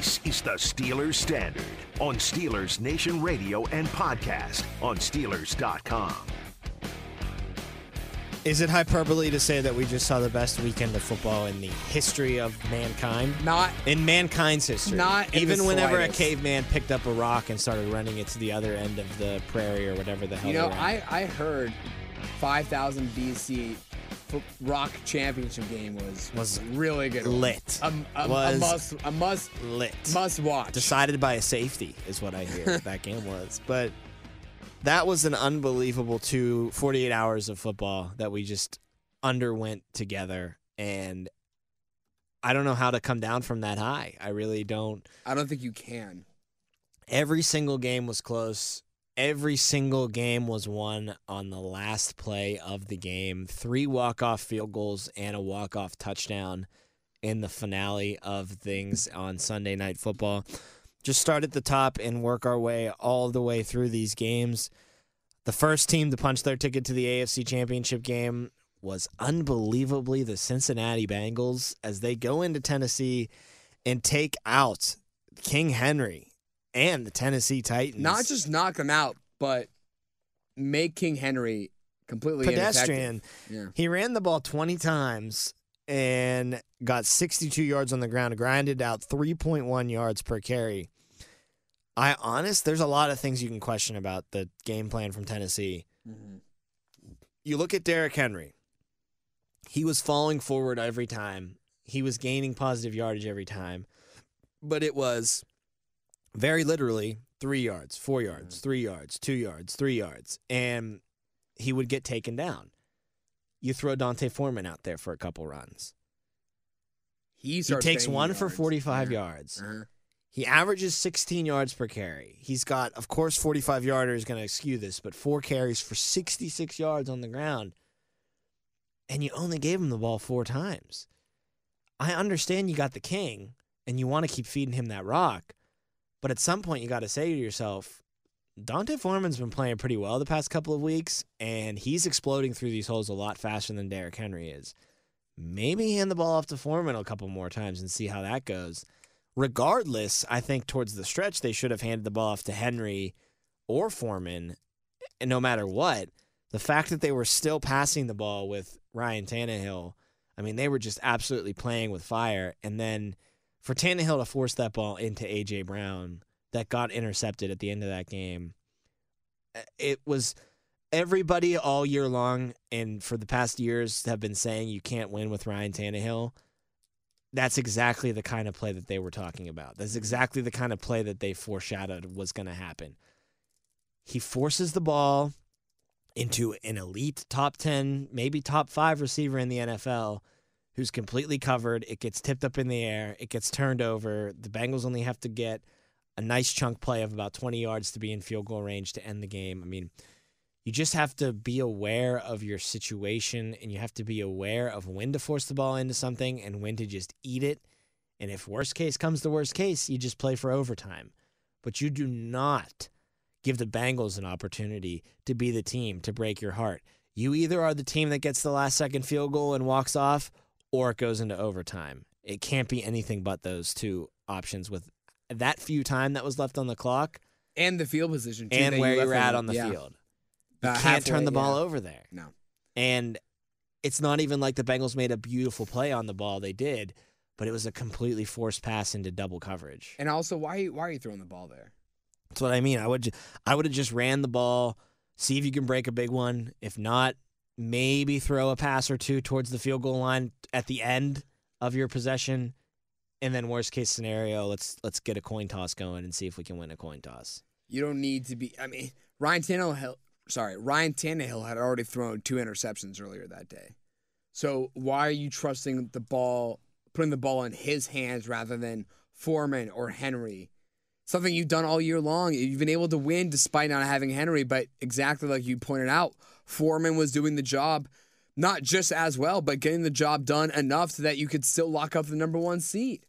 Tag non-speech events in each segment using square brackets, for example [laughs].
This is the Steelers Standard on Steelers Nation Radio and podcast on Steelers.com. Is it hyperbole to say that we just saw the best weekend of football in the history of mankind? Not in mankind's history. Not in even the whenever slightest. a caveman picked up a rock and started running it to the other end of the prairie or whatever the hell. You know. I, I heard 5000 BC fo- rock championship game was Was really good. lit. A, a, Was a must a must lit. must watch. decided by a safety is what I hear that [laughs] game was. But that was an unbelievable two 48 hours of football that we just underwent together and I don't know how to come down from that high. I really don't. I don't think you can. Every single game was close. Every single game was won on the last play of the game. Three walk-off field goals and a walk-off touchdown in the finale of things on Sunday Night Football. Just start at the top and work our way all the way through these games. The first team to punch their ticket to the AFC Championship game was unbelievably the Cincinnati Bengals as they go into Tennessee and take out King Henry and the Tennessee Titans. Not just knock them out, but make King Henry completely pedestrian. Yeah. He ran the ball 20 times and got 62 yards on the ground, grinded out 3.1 yards per carry. I honest, there's a lot of things you can question about the game plan from Tennessee. Mm-hmm. You look at Derrick Henry. He was falling forward every time. He was gaining positive yardage every time. But it was very literally three yards, four yards, three yards, two yards, three yards. And he would get taken down. You throw D'Onta Foreman out there for a couple runs. He, He takes one for 45 Yeah. yards. Uh-huh. He averages 16 yards per carry. He's got, of course, 45 yarder is going to skew this, but four carries for 66 yards on the ground. And you only gave him the ball four times. I understand you got the king and you want to keep feeding him that rock, but at some point you got to say to yourself, D'Onta Foreman's been playing pretty well the past couple of weeks, and he's exploding through these holes a lot faster than Derrick Henry is. Maybe hand the ball off to Foreman a couple more times and see how that goes regardless, I think towards the stretch they should have handed the ball off to Henry or Foreman, and no matter what, the fact that they were still passing the ball with Ryan Tannehill, I mean, they were just absolutely playing with fire. And then for Tannehill to force that ball into AJ Brown that got intercepted at the end of that game, eh, it was everybody all year long and for the past years have been saying you can't win with Ryan Tannehill that's exactly the kind of play that they were talking about. That's exactly the kind of play that they foreshadowed was going to happen. He forces the ball into an elite top 10, maybe top 5 receiver in the NFL who's completely covered. It gets tipped up in the air, it gets turned over. The Bengals only have to get a nice chunk play of about 20 yards to be in field goal range to end the game. I mean, you just have to be aware of your situation and you have to be aware of when to force the ball into something and when to just eat it. And if worst case comes to worst case, you just play for overtime. But you do not give the Bengals an opportunity to be the team to break your heart. You either are the team that gets the last second field goal and walks off, or it goes into overtime. It can't be anything but those two options with that few time that was left on the clock And the field position too, and that you where you're at on the Yeah. field. You Uh, can't halfway, turn the ball yeah. over there. No. And it's not even like the Bengals made a beautiful play on the ball. They did, but it was a completely forced pass into double coverage. And also, why are why are you throwing the ball there? That's what I mean. I would I would have just ran the ball, see if you can break a big one. If not, maybe throw a pass or two towards the field goal line at the end of your possession. And then worst case scenario, let's let's get a coin toss going and see if we can win a coin toss. You don't need to be. I mean, Ryan Tannehill. Sorry, Ryan Tannehill had already thrown two interceptions earlier that day. So why are you trusting the ball, putting the ball in his hands rather than Foreman or Henry? Something you've done all year long. You've been able to win despite not having Henry, but exactly like you pointed out, Foreman was doing the job not just as well, but getting the job done enough so that you could still lock up the number one seed.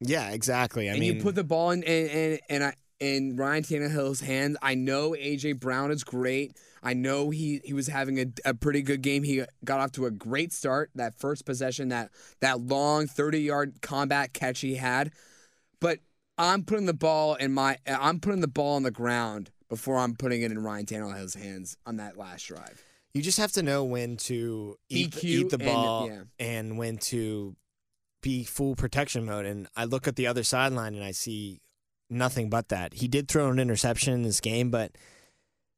Yeah, exactly. I and mean, you put the ball in and and, and I in Ryan Tannehill's hands. I know AJ Brown is great. I know he he was having a, a pretty good game. He got off to a great start. That first possession, that that long thirty yard combat catch he had. but I'm putting the ball in my I'm putting the ball on the ground before I'm putting it in Ryan Tannehill's hands on that last drive. You just have to know when to eat, eat the and- ball yeah. and when to be full protection mode. And I look at the other sideline and I see nothing but that. He did throw an interception in this game, but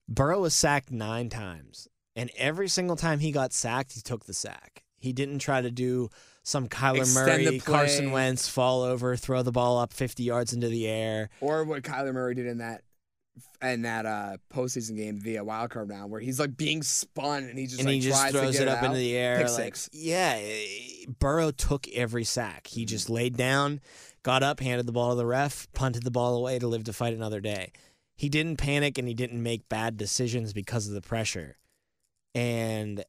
Burrow was sacked nine times. And every single time he got sacked, he took the sack. He didn't try to do some Kyler Extend the Murray, Carson. Wentz fall over, throw the ball up 50 yards into the air. Or what Kyler Murray did in that in that uh postseason game via wild card round where he's like being spun and he just and like he just throws it up into the air. Pick like, six. Yeah, eh, Burrow took every sack. He just laid down, got up, handed the ball to the ref, punted the ball away to live to fight another day. He didn't panic and he didn't make bad decisions because of the pressure. And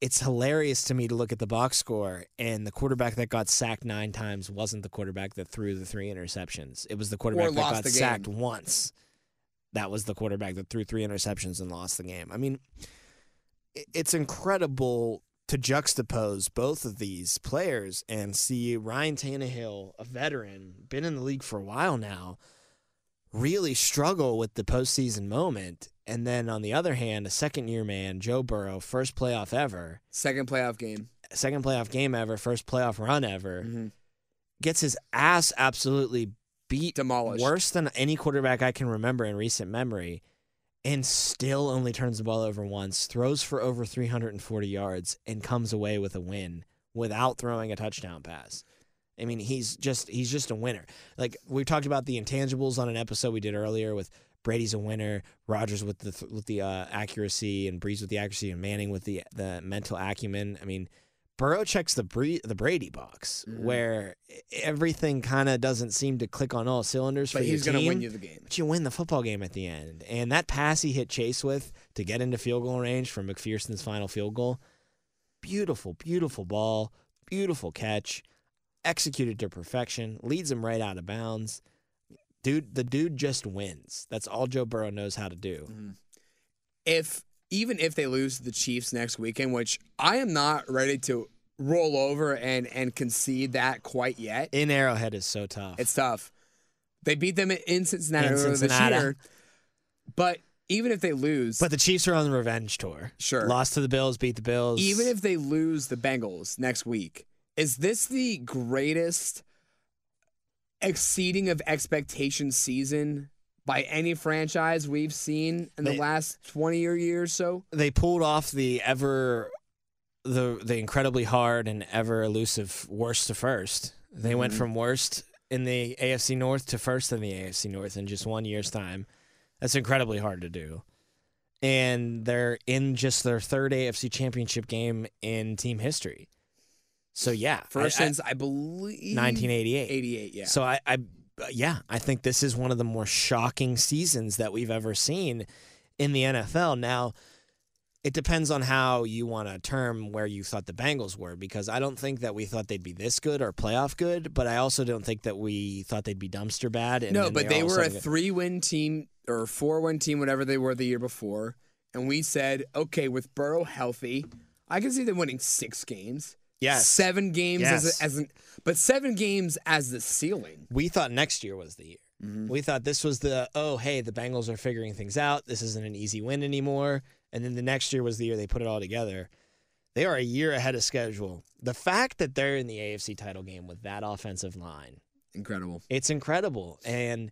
it's hilarious to me to look at the box score and the quarterback that got sacked nine times wasn't the quarterback that threw the three interceptions. It was the quarterback that got sacked once. That was the quarterback that threw three interceptions and lost the game. I mean, it's incredible to juxtapose both of these players and see Ryan Tannehill, a veteran, been in the league for a while now, really struggle with the postseason moment. And then on the other hand, a second year man, Joe Burrow, first playoff ever, Second playoff game. second playoff game ever, first playoff run ever, hmm gets his ass absolutely beat Demolished. worse than any quarterback I can remember in recent memory, and still only turns the ball over once, throws for over 340 yards, and comes away with a win without throwing a touchdown pass. I mean, he's just he's just a winner. Like we talked about the intangibles on an episode we did earlier with Brady's a winner, Rodgers with the with the uh, accuracy, and Brees with the accuracy, and Manning with the the mental acumen. I mean, Burrow checks the the Brady box, Mhm. where everything kind of doesn't seem to click on all cylinders But for he's gonna win you the game. But you win the football game at the end. And that pass he hit Chase with to get into field goal range for McPherson's final field goal, beautiful, beautiful ball, beautiful catch, executed to perfection, leads him right out of bounds. Dude, the dude just wins. That's all Joe Burrow knows how to do. Mm-hmm. If even if they lose to the Chiefs next weekend, which I am not ready to roll over and and concede that quite yet. In Arrowhead is so tough. It's tough. They beat them in Cincinnati In Cincinnati. this year. But even if they lose, but the Chiefs are on the revenge tour. Sure. Lost to the Bills, beat the Bills. even if they lose the Bengals next week, is this the greatest exceeding of expectation season by any franchise we've seen in the last 20 or year or so? they pulled off the ever the the incredibly hard and ever elusive worst to first. They went Mhm. from worst in the AFC North to first in the AFC North in just one year's time. That's incredibly hard to do. And they're in just their third AFC championship game in team history. So yeah, First I- I- since I believe 1988. 88, yeah. So I, I, yeah, I think this is one of the more shocking seasons that we've ever seen in the NFL. Now, it depends on how you want to term where you thought the Bengals were, because I don't think that we thought they'd be this good or playoff good, but I also don't think that we thought they'd be dumpster bad. And no, but they were a three win team or four win team, whatever they were the year before. And we said, okay, with Burrow healthy, I can see them winning six games. Yes. Seven games as, a, as an, but seven games as the ceiling. we thought next year was the year. Mm-hmm. We thought this was the oh hey the Bengals are figuring things out. This isn't an easy win anymore. And then the next year was the year they put it all together. They are a year ahead of schedule. The fact that they're in the AFC title game with that offensive line, Incredible. it's incredible. And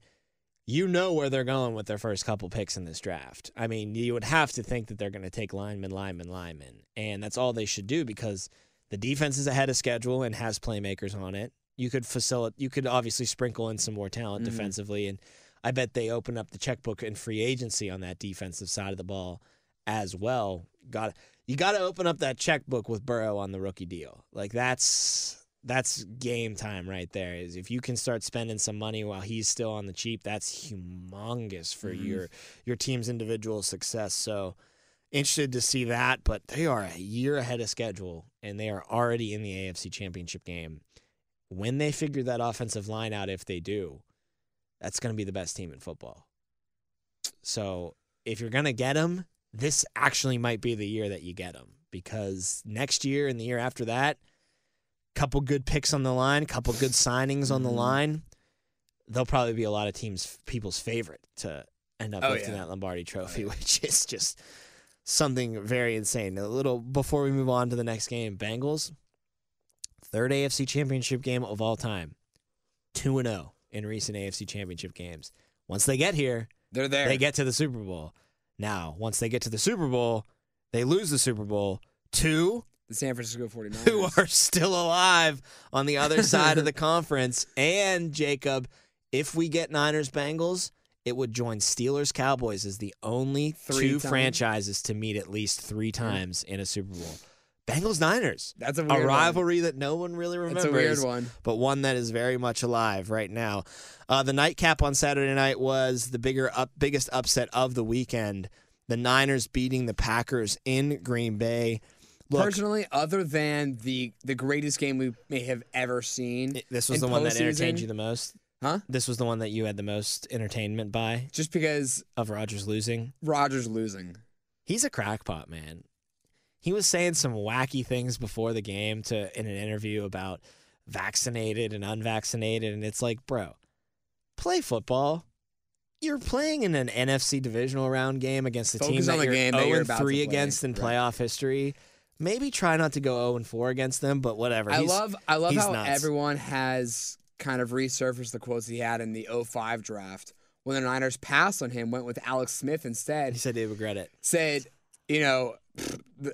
you know where they're going with their first couple picks in this draft. I mean, you would have to think that they're going to take lineman, lineman, lineman. And that's all they should do because the defense is ahead of schedule and has playmakers on it. You could facilitate. You could obviously sprinkle in some more talent Mhm. defensively, and I bet they open up the checkbook in free agency on that defensive side of the ball as well. Got you got to open up that checkbook with Burrow on the rookie deal. Like that's that's game time right there. Is if you can start spending some money while he's still on the cheap, that's humongous for Mhm. your your team's individual success. So interested to see that, but they are a year ahead of schedule and they are already in the AFC Championship game. When they figure that offensive line out, if they do, that's going to be the best team in football. So if you're going to get them, this actually might be the year that you get them because next year and the year after that, couple good picks on the line, couple good signings on the Mhm. line. They'll probably be a lot of teams people's favorite to end up Oh, lifting yeah. that Lombardi Trophy, yeah. [laughs] which is just something very insane. A little before we move on to the next game, Bengals third AFC Championship game of all time, two and zero in recent AFC Championship games. Once they get here, They're there. they get to the Super Bowl. Now, once they get to the Super Bowl, they lose the Super Bowl to the San Francisco 49ers. who are still alive on the other side of the [laughs] conference. And Jacob, if we get Niners Bengals, it would join Steelers Cowboys as the only Three two times? franchises to meet at least three times in a Super Bowl. Bengals Niners. That's a A weird one. rivalry that no one really remembers That's a weird one. but one that is very much alive right now. Uh, the nightcap on Saturday night was the bigger up, biggest upset of the weekend. The Niners beating the Packers in Green Bay. Look, Personally, other than the the greatest game we may have ever seen, i- this was the one that entertained you the most. Huh? This was the one that you had the most entertainment by Just because of Rodgers losing. Rodgers losing. He's a crackpot, man. He was saying some wacky things before the game to in an interview about vaccinated and unvaccinated, and it's like, bro, play football. You're playing in an NFC divisional round game against the team Focus that the you're game that 0 you're about to 3 play. against in Right. playoff history. Maybe try not to go 0 and 4 against them, but whatever. I He's- love I love he's how nuts. everyone has kind of resurfaced the quotes he had in the 05 draft when the Niners passed on him, went with Alex Smith instead. He said he'd regret it. said, you know,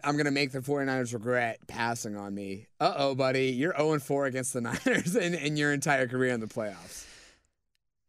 I'm going to make the 49ers regret passing on me. Uh oh, buddy. You're 0 4 against the [laughs] Niners in, in your entire career in the playoffs.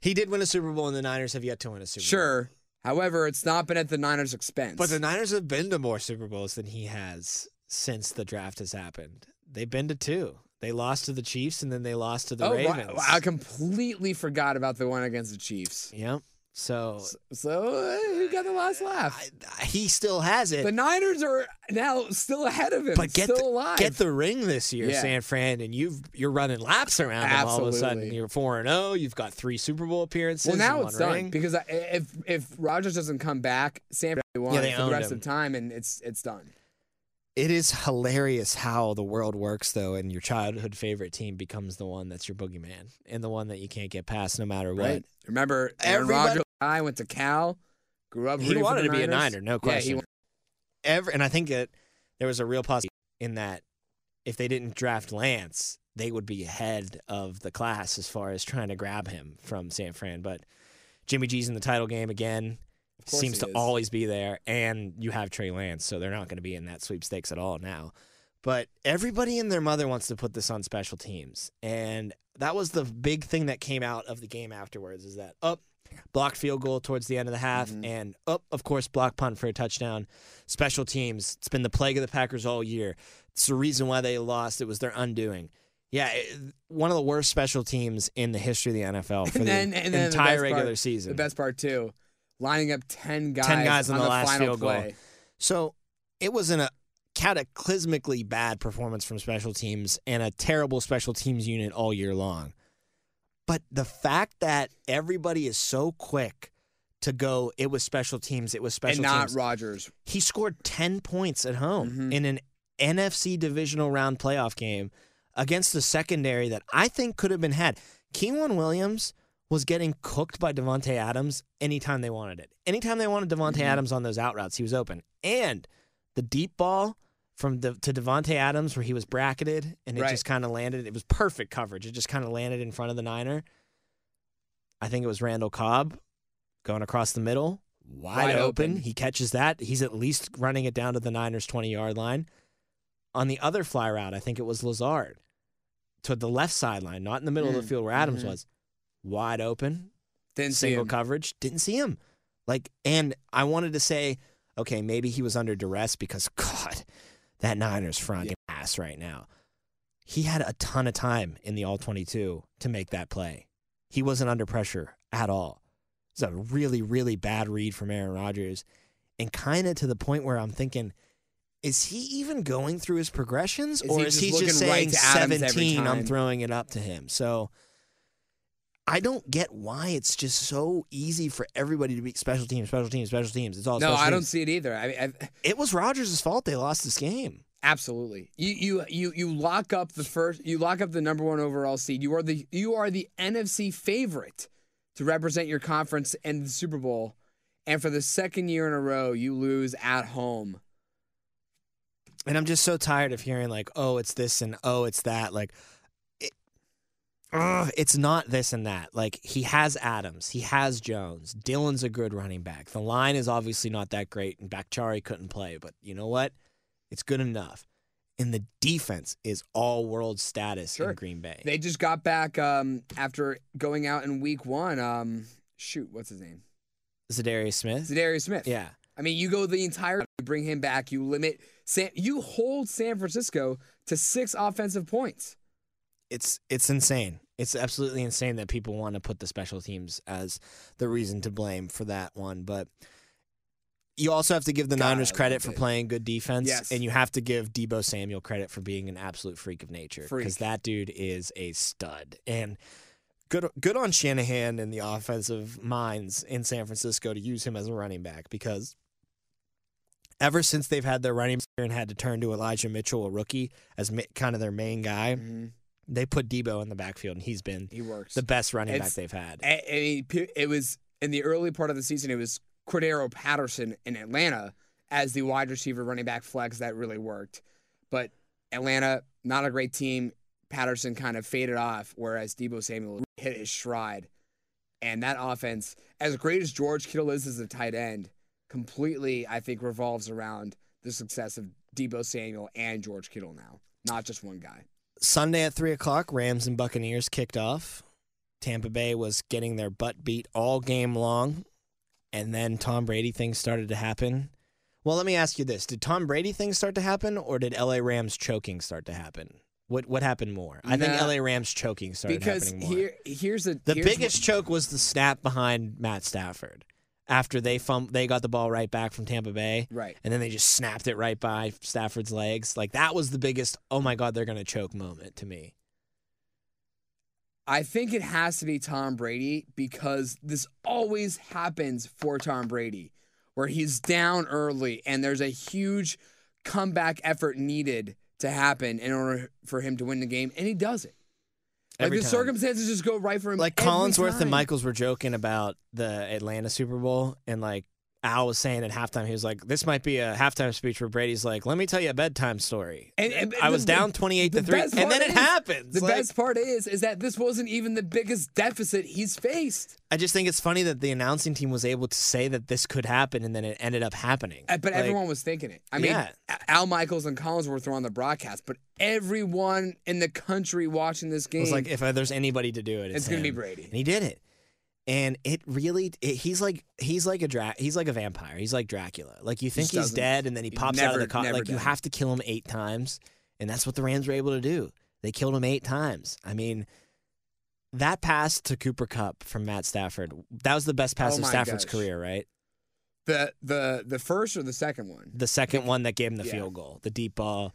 He did win a Super Bowl, and the Niners have yet to win a Super Bowl. Sure. However, it's not been at the Niners' expense. But the Niners have been to more Super Bowls than he has since the draft has happened. They've been to two. They lost to the Chiefs and then they lost to the oh. Ravens. I completely forgot about the one against the Chiefs. Yep. So So, uh, who got the last laugh? I, he still has it. The Niners are now still ahead of him. but get still the, alive. get the ring this year, Yeah. San Fran, and you've you're running laps around them all of a sudden. You're four and zero. You've got three Super Bowl appearances. well, now and it's done because I- if if Rodgers doesn't come back, San Fran won Yeah, for the rest him. of time, and it's it's done. It is hilarious how the world works, though, and your childhood favorite team becomes the one that's your boogeyman and the one that you can't get past no matter what. Right? Remember, Aaron Rodgers, I went to Cal, grew up. He wanted to be a Niner, no Yeah, question. he Ever, and I think that there was a real possibility in that if they didn't draft Lance, they would be ahead of the class as far as trying to grab him from San Fran. But Jimmy G's in the title game again. Seems to is. always be there, and you have Trey Lance, so they're not going to be in that sweepstakes at all now. But everybody and their mother wants to put this on special teams, and that was the big thing that came out of the game afterwards. Is that up blocked field goal towards the end of the half, Mhm. and up of course block punt for a touchdown. Special teams, it's been the plague of the Packers all year. It's the reason why they lost. It was their undoing. Yeah, it, one of the worst special teams in the history of the NFL [laughs] for And the then- then the entire part- regular season. The best part too, lining up ten guys, 10 guys on the last final field goal. play. So it was an, a cataclysmically bad performance from special teams and a terrible special teams unit all year long. But the fact that everybody is so quick to go, it was special teams, it was special and not teams. Rodgers. He scored 10 points at home Mhm. in an NFC divisional round playoff game against the secondary that I think could have been had. Keenan Williams was getting cooked by Davante Adams anytime they wanted it. Anytime they wanted Davante Mhm. Adams on those out routes, he was open. And the deep ball from the, to Davante Adams where he was bracketed and it Right. just kind of landed. It was perfect coverage. It just kind of landed in front of the Niner. I think it was Randall Cobb going across the middle, wide, Wide open. open. He catches that. He's at least running it down to the Niners 20 yard line. On the other fly route, I think it was Lazard to the left sideline, not in the middle of Mm, the field where Adams mhm. was. Wide open, Didn't single coverage, didn't see him. Like, and I wanted to say, okay, maybe he was under duress because [laughs] God, that Niners front Yeah. ass right now. He had a ton of time in the all 22 to make that play. He wasn't under pressure at all. It's a really, really bad read from Aaron Rodgers. And kind of to the point where I'm thinking, is he even going through his progressions? Is or he is he just saying every 17, I'm throwing it up to him? So I don't get why it's just so easy for everybody to be special teams, special teams, special teams. It's all No, special I don't see it either. I mean, I, It was Rodgers' fault they lost this game. Absolutely. You you you you lock up the first you lock up the number 1 overall seed. You are the you are the NFC favorite to represent your conference in the Super Bowl. And for the second year in a row, you lose at home. And I'm just so tired of hearing like, "Oh, it's this and oh, it's that." Like it's not this and that. Like he has Adams, he has Jones. Dillon's a good running back. The line is obviously not that great and Bakhtiari couldn't play, but you know what? It's good enough. And the defense is all world status Sure. in Green Bay. They just got back um, after going out in week 1. Um, shoot, what's his name? Za'Darius Smith. Za'Darius Smith. Yeah. I mean, you go the entire you bring him back, you limit San, you hold San Francisco to 6 offensive points. it's it's insane. It's absolutely insane that people want to put the special teams as the reason to blame for that one. But you also have to give the God, Niners credit for playing good defense, Yes. and you have to give Deebo Samuel credit for being an absolute freak of nature because that dude is a stud. And good good on Shanahan and the offensive minds in San Francisco to use him as a running back because ever since they've had their running back and had to turn to Elijah Mitchell, a rookie, as kind of their main guy Mhm. They put Deebo in the backfield, and he's been He works. the best running back they've had. I, I mean, it was in the early part of the season. It was Cordarrelle Patterson in Atlanta as the wide receiver running back flex that really worked. But Atlanta, not a great team. Patterson kind of faded off, whereas Deebo Samuel hit his stride. And that offense, as great as George Kittle is as a tight end, completely, I think, revolves around the success of Deebo Samuel and George Kittle now, not just one guy. Sunday at three o'clock, Rams and Buccaneers kicked off. Tampa Bay was getting their butt beat all game long, and then Tom Brady things started to happen. Well, let me ask you this: Did Tom Brady things start to happen, or did LA Rams choking start to happen? What what happened more? I think LA Rams choking started Because happening more. here, here's a the here's biggest choke was the snap behind Matt Stafford after they fum- they got the ball right back from Tampa Bay. right. and then they just snapped it right by Stafford's legs. Like that was the biggest, oh my god, they're going to choke moment to me. I think it has to be Tom Brady because this always happens for Tom Brady, where he's down early and there's a huge comeback effort needed to happen in order for him to win the game, and he does it. Like Every the time. circumstances just go right for him. Like every Collinsworth and. Michaels were joking about the Atlanta Super Bowl, and like Al was saying at halftime, he was like, "This might be a halftime speech where Brady's like, let me tell you a bedtime story." And- and- I was the- down twenty-eight to three, and then part it is- happens. The Like, best part is, is that this wasn't even the biggest deficit he's faced. I just think it's funny that the announcing team was able to say that this could happen, and then it ended up happening. Uh, But Like, everyone was thinking it. I mean, Yeah. Al Michaels and Collinsworth were on the broadcast, but everyone in the country watching this game It was like if there's anybody to do it, it's, It's gonna be. Brady. and he did it. And it really, it, he's like he's like a dra- he's like a vampire. He's like Dracula. Like you think he's dead, and then he pops out of the car. never Like you have to kill him eight times, and that's what the Rams were able to do. They killed him eight times. I mean, that pass to Cooper Kupp from Matt Stafford, that was the best pass Oh of Stafford's gosh. career, right? the the the first or the second one. The second one that gave him the Yeah. field goal, the deep ball.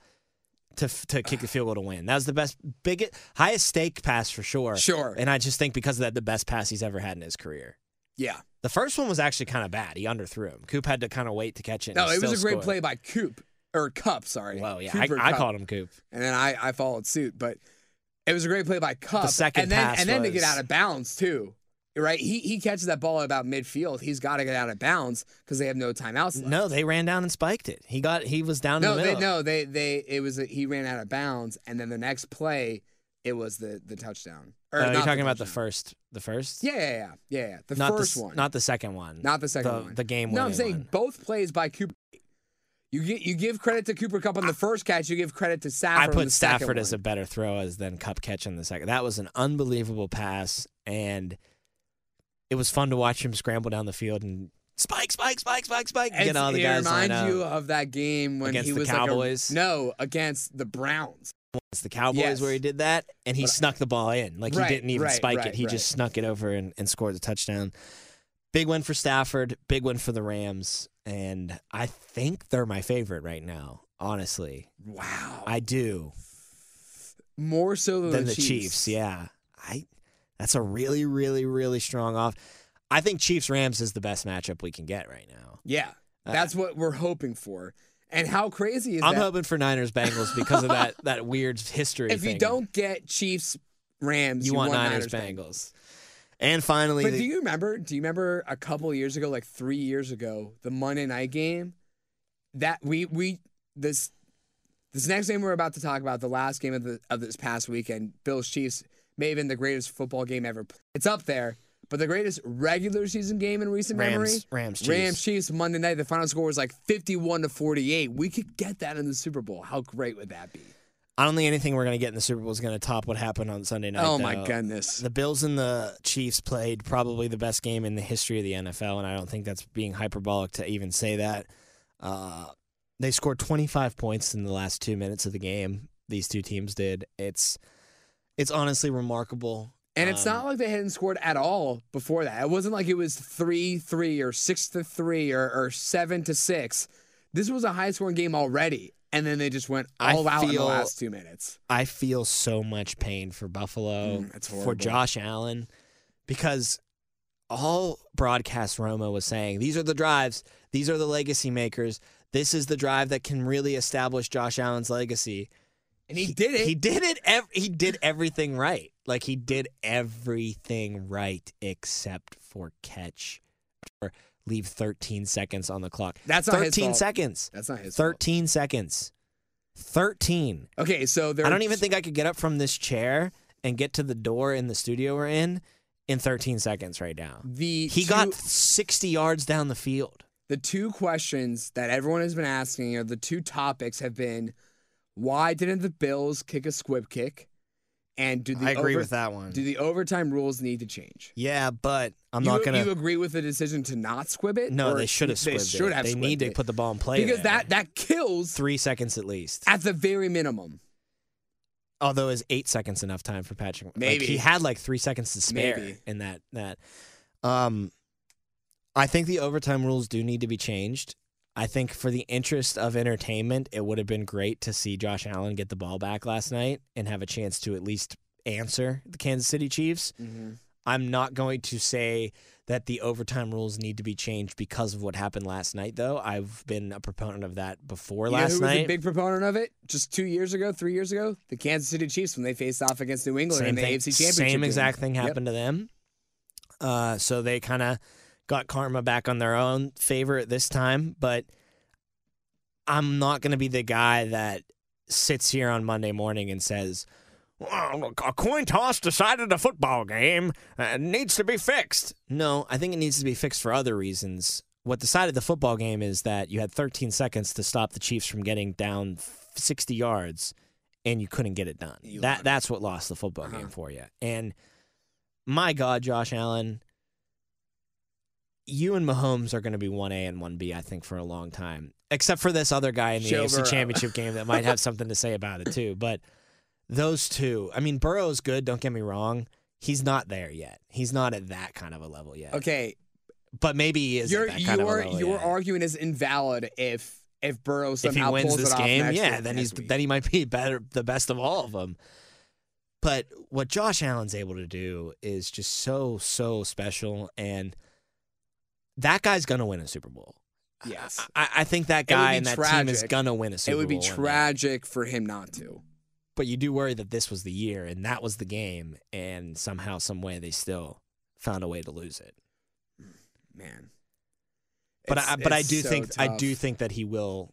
To, to kick the field goal to win. That was the best, biggest, highest stake pass for sure. Sure. And I just think because of that, the best pass he's ever had in his career. Yeah. The first one was actually kind of bad. He underthrew him. Coop had to kind of wait to catch it. No, it was a great scored. play by Coop or Kupp. Sorry. Well, yeah, I, I called him Coop. and then I I followed suit, but it was a great play by Kupp. The second and then pass and then to get out of bounds too. Right? He he catches that ball about midfield. He's got to get out of bounds because they have no timeouts left. No, they ran down and spiked it. He got he was down No, in the they, middle. no, they they it was a, he ran out of bounds, and then the next play, it was the the touchdown. Or Oh, you're talking about the first, the first. Yeah, yeah, yeah, yeah, yeah. The not first the, one, not the second one. not the second the, one. The game. No, I'm saying one. both plays by Cooper. You get you give credit to Cooper Kupp on the first catch. You give credit to I Stafford. on put the second Stafford as a better throw as than Kupp catching the second. That was an unbelievable pass, and it was fun to watch him scramble down the field and spike, spike, spike, spike, spike, and get all the it guys lined reminds you of that game when Against he the was Cowboys? Like a, no, against the Browns. It's the Cowboys Yes. where he did that, and he uh, But- snie the ball in. Like Right, he didn't even right, spike it. He just snuck it over and, and scored the touchdown. Big win for Stafford. Big win for the Rams. And I think they're my favorite right now, honestly. Wow. I do. More so than, Than the, the Chiefs. Yeah. I that's a really, really, really strong off. I think Chiefs Rams is the best matchup we can get right now. Yeah, Uh, that's what we're hoping for. And how crazy is I'm that? hoping for Niners Bengals because of that that weird history. if you don't get Chiefs Rams, you, want Niners, Bengals. And finally, But the- do you remember? Do you remember a couple years ago, like three years ago, the Monday night game? That we we this this next game we're about to talk about, the last game of the of this past weekend, Bills Chiefs may have been the greatest football game ever. It's up there, but the greatest regular season game in recent Rams, memory. Rams, Chiefs. Rams Chiefs Monday night. The final score was like fifty-one to forty-eight. We could get that in the Super Bowl. How great would that be? I don't think anything we're going to get in the Super Bowl is going to top what happened on Sunday night. oh my goodness! The Bills and the Chiefs played probably the best game in the history of the NFL, and I don't think that's being hyperbolic to even say that. Uh, they scored 25 points in the last two minutes of the game. These two teams did. It's it's honestly remarkable. And it's Um, not like they hadn't scored at all before that. It wasn't like it was three three or six to three or, or seven to six. This was a high scoring game already, and then they just went I all out in the last two minutes. I feel so much pain for Buffalo, Mm, it's for. Josh Allen, because all broadcast Romo was saying these are the drives, these are the legacy makers. This is the drive that can really establish Josh Allen's legacy. And he, did it. He did it. Ev- he did everything right. Like he did everything right except for catch or leave 13 seconds on the clock. That's not his 13 fault. seconds. That's not his fault. 13 seconds. 13. Okay, so there. I don't even think I could get up from this chair and get to the door in the studio we're in in 13 seconds right now. the He two, got 60 yards down the field. the two questions that everyone has been asking, or the two topics have been, why didn't the Bills kick a squib kick, and do the I agree over- with that one. Do the overtime rules need to change? Yeah, but I'm you, not going to. Do You agree with the decision to not squib it? No, Or they should have They squibbed should it. have. They squibbed need to it. put the ball in play because there. that that kills three seconds at least. at the very minimum. Although is eight seconds enough time for Patrick? like, Maybe. he had like three seconds to spare Maybe. in that that. Um, I think the overtime rules do need to be changed. I think for the interest of entertainment, it would have been great to see Josh Allen get the ball back last night and have a chance to at least answer the Kansas City Chiefs. I'm not going to say that the overtime rules need to be changed because of what happened last night, though. I've been a proponent of that before You know last who was a big proponent of it just two years ago, three years ago? The Kansas City Chiefs when they faced off against New England in the thing- AFC Championship. Same game. exact thing Yep. happened to them. Uh, so they kind of got karma back on their own favor at this time. But I'm not going to be the guy that sits here on Monday morning and says, well, a coin toss decided a football game. Uh, It needs to be fixed. No, I think it needs to be fixed for other reasons. What decided the football game is that you had 13 seconds to stop the Chiefs from getting down 60 yards, and you couldn't get it done. You that that's what lost the football Uh-huh. game for you. And my God, Josh Allen, you and Mahomes are going to be one A and one B, I think, for a long time. Except for this other guy in the Joe AFC Burrow. Championship game that might have [laughs] something to say about it too. But those two, I mean, Burrow's good. Don't get me wrong. He's not there yet. He's not at that kind of a level yet. Okay, But maybe he is. your at that kind your of a level your argument is invalid if if Burrow if he somehow wins pulls this it game, next yeah, week- then he's week. then he might be better, the best of all of them. But what Josh Allen's able to do is just so so special, and that guy's gonna win a Super Bowl. yes. I, I think that guy and that team is gonna win a Super Bowl. It would be Bowl. tragic for him not to. But you do worry that this was the year and that was the game, and somehow, some way, they still found a way to lose it. Man. But It's- I, but I do so think I do think that he will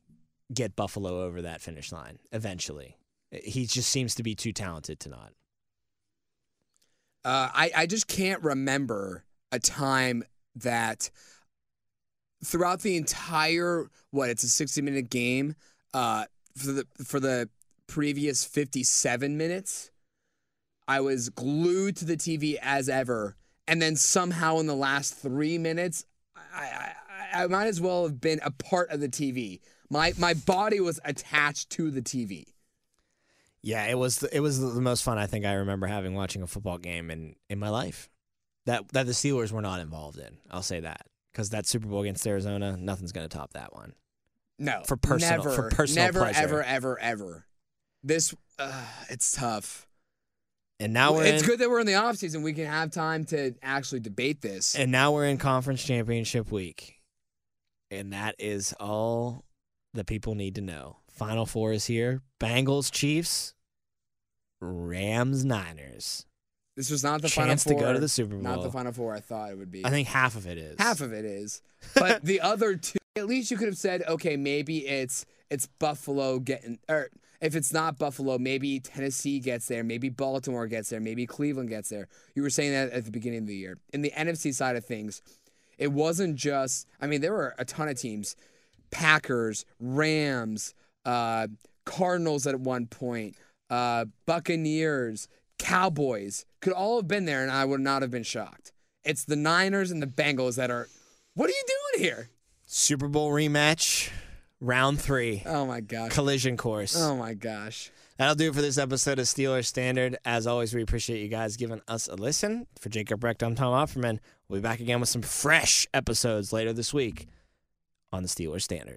get Buffalo over that finish line eventually. He just seems to be too talented to not. Uh, I, I just can't remember a time that throughout the entire what it's a 60 minute game uh, for the for the previous 57 minutes I was glued to the TV as ever and then somehow in the last 3 minutes I, I, I might as well have been a part of the TV my my body was attached to the TV Yeah, it was the, it was the most fun I think I remember having watching a football game in in my life. That that the Steelers were not involved in. I'll say that because that Super Bowl against Arizona, nothing's going to top that one. No, For personal- never, for personal never, pleasure. ever, ever, ever. This, uh, it's tough. And now we're it's in, good that we're in the off season. We can have time to actually debate this. and now we're in conference championship week, and that is all that people need to know. Final four is here Bengals, Chiefs, Rams, Niners. This was not the Chance final to go to the Super Bowl. Not the final four I thought it would be. I think half of it is. half of it is, but the [laughs] other two, at least you could have said, okay, maybe it's it's Buffalo getting, or if it's not Buffalo, maybe Tennessee gets there, maybe Baltimore gets there, maybe Cleveland gets there. You were saying that at the beginning of the year. In the NFC side of things, it wasn't just. I mean, there were a ton of teams: Packers, Rams, uh, Cardinals at one point, uh, Buccaneers, Cowboys could all have been there, and I would not have been shocked. It's the Niners and the Bengals that are. What are you doing here? Super Bowl rematch, round three, Oh my gosh. collision course. Oh my gosh. That'll do it for this episode of Steelers Standard. As always, we appreciate you guys giving us a listen. For Jacob Recht, I'm Tom Opperman. We'll be back again with some fresh episodes later this week on the Steelers Standard.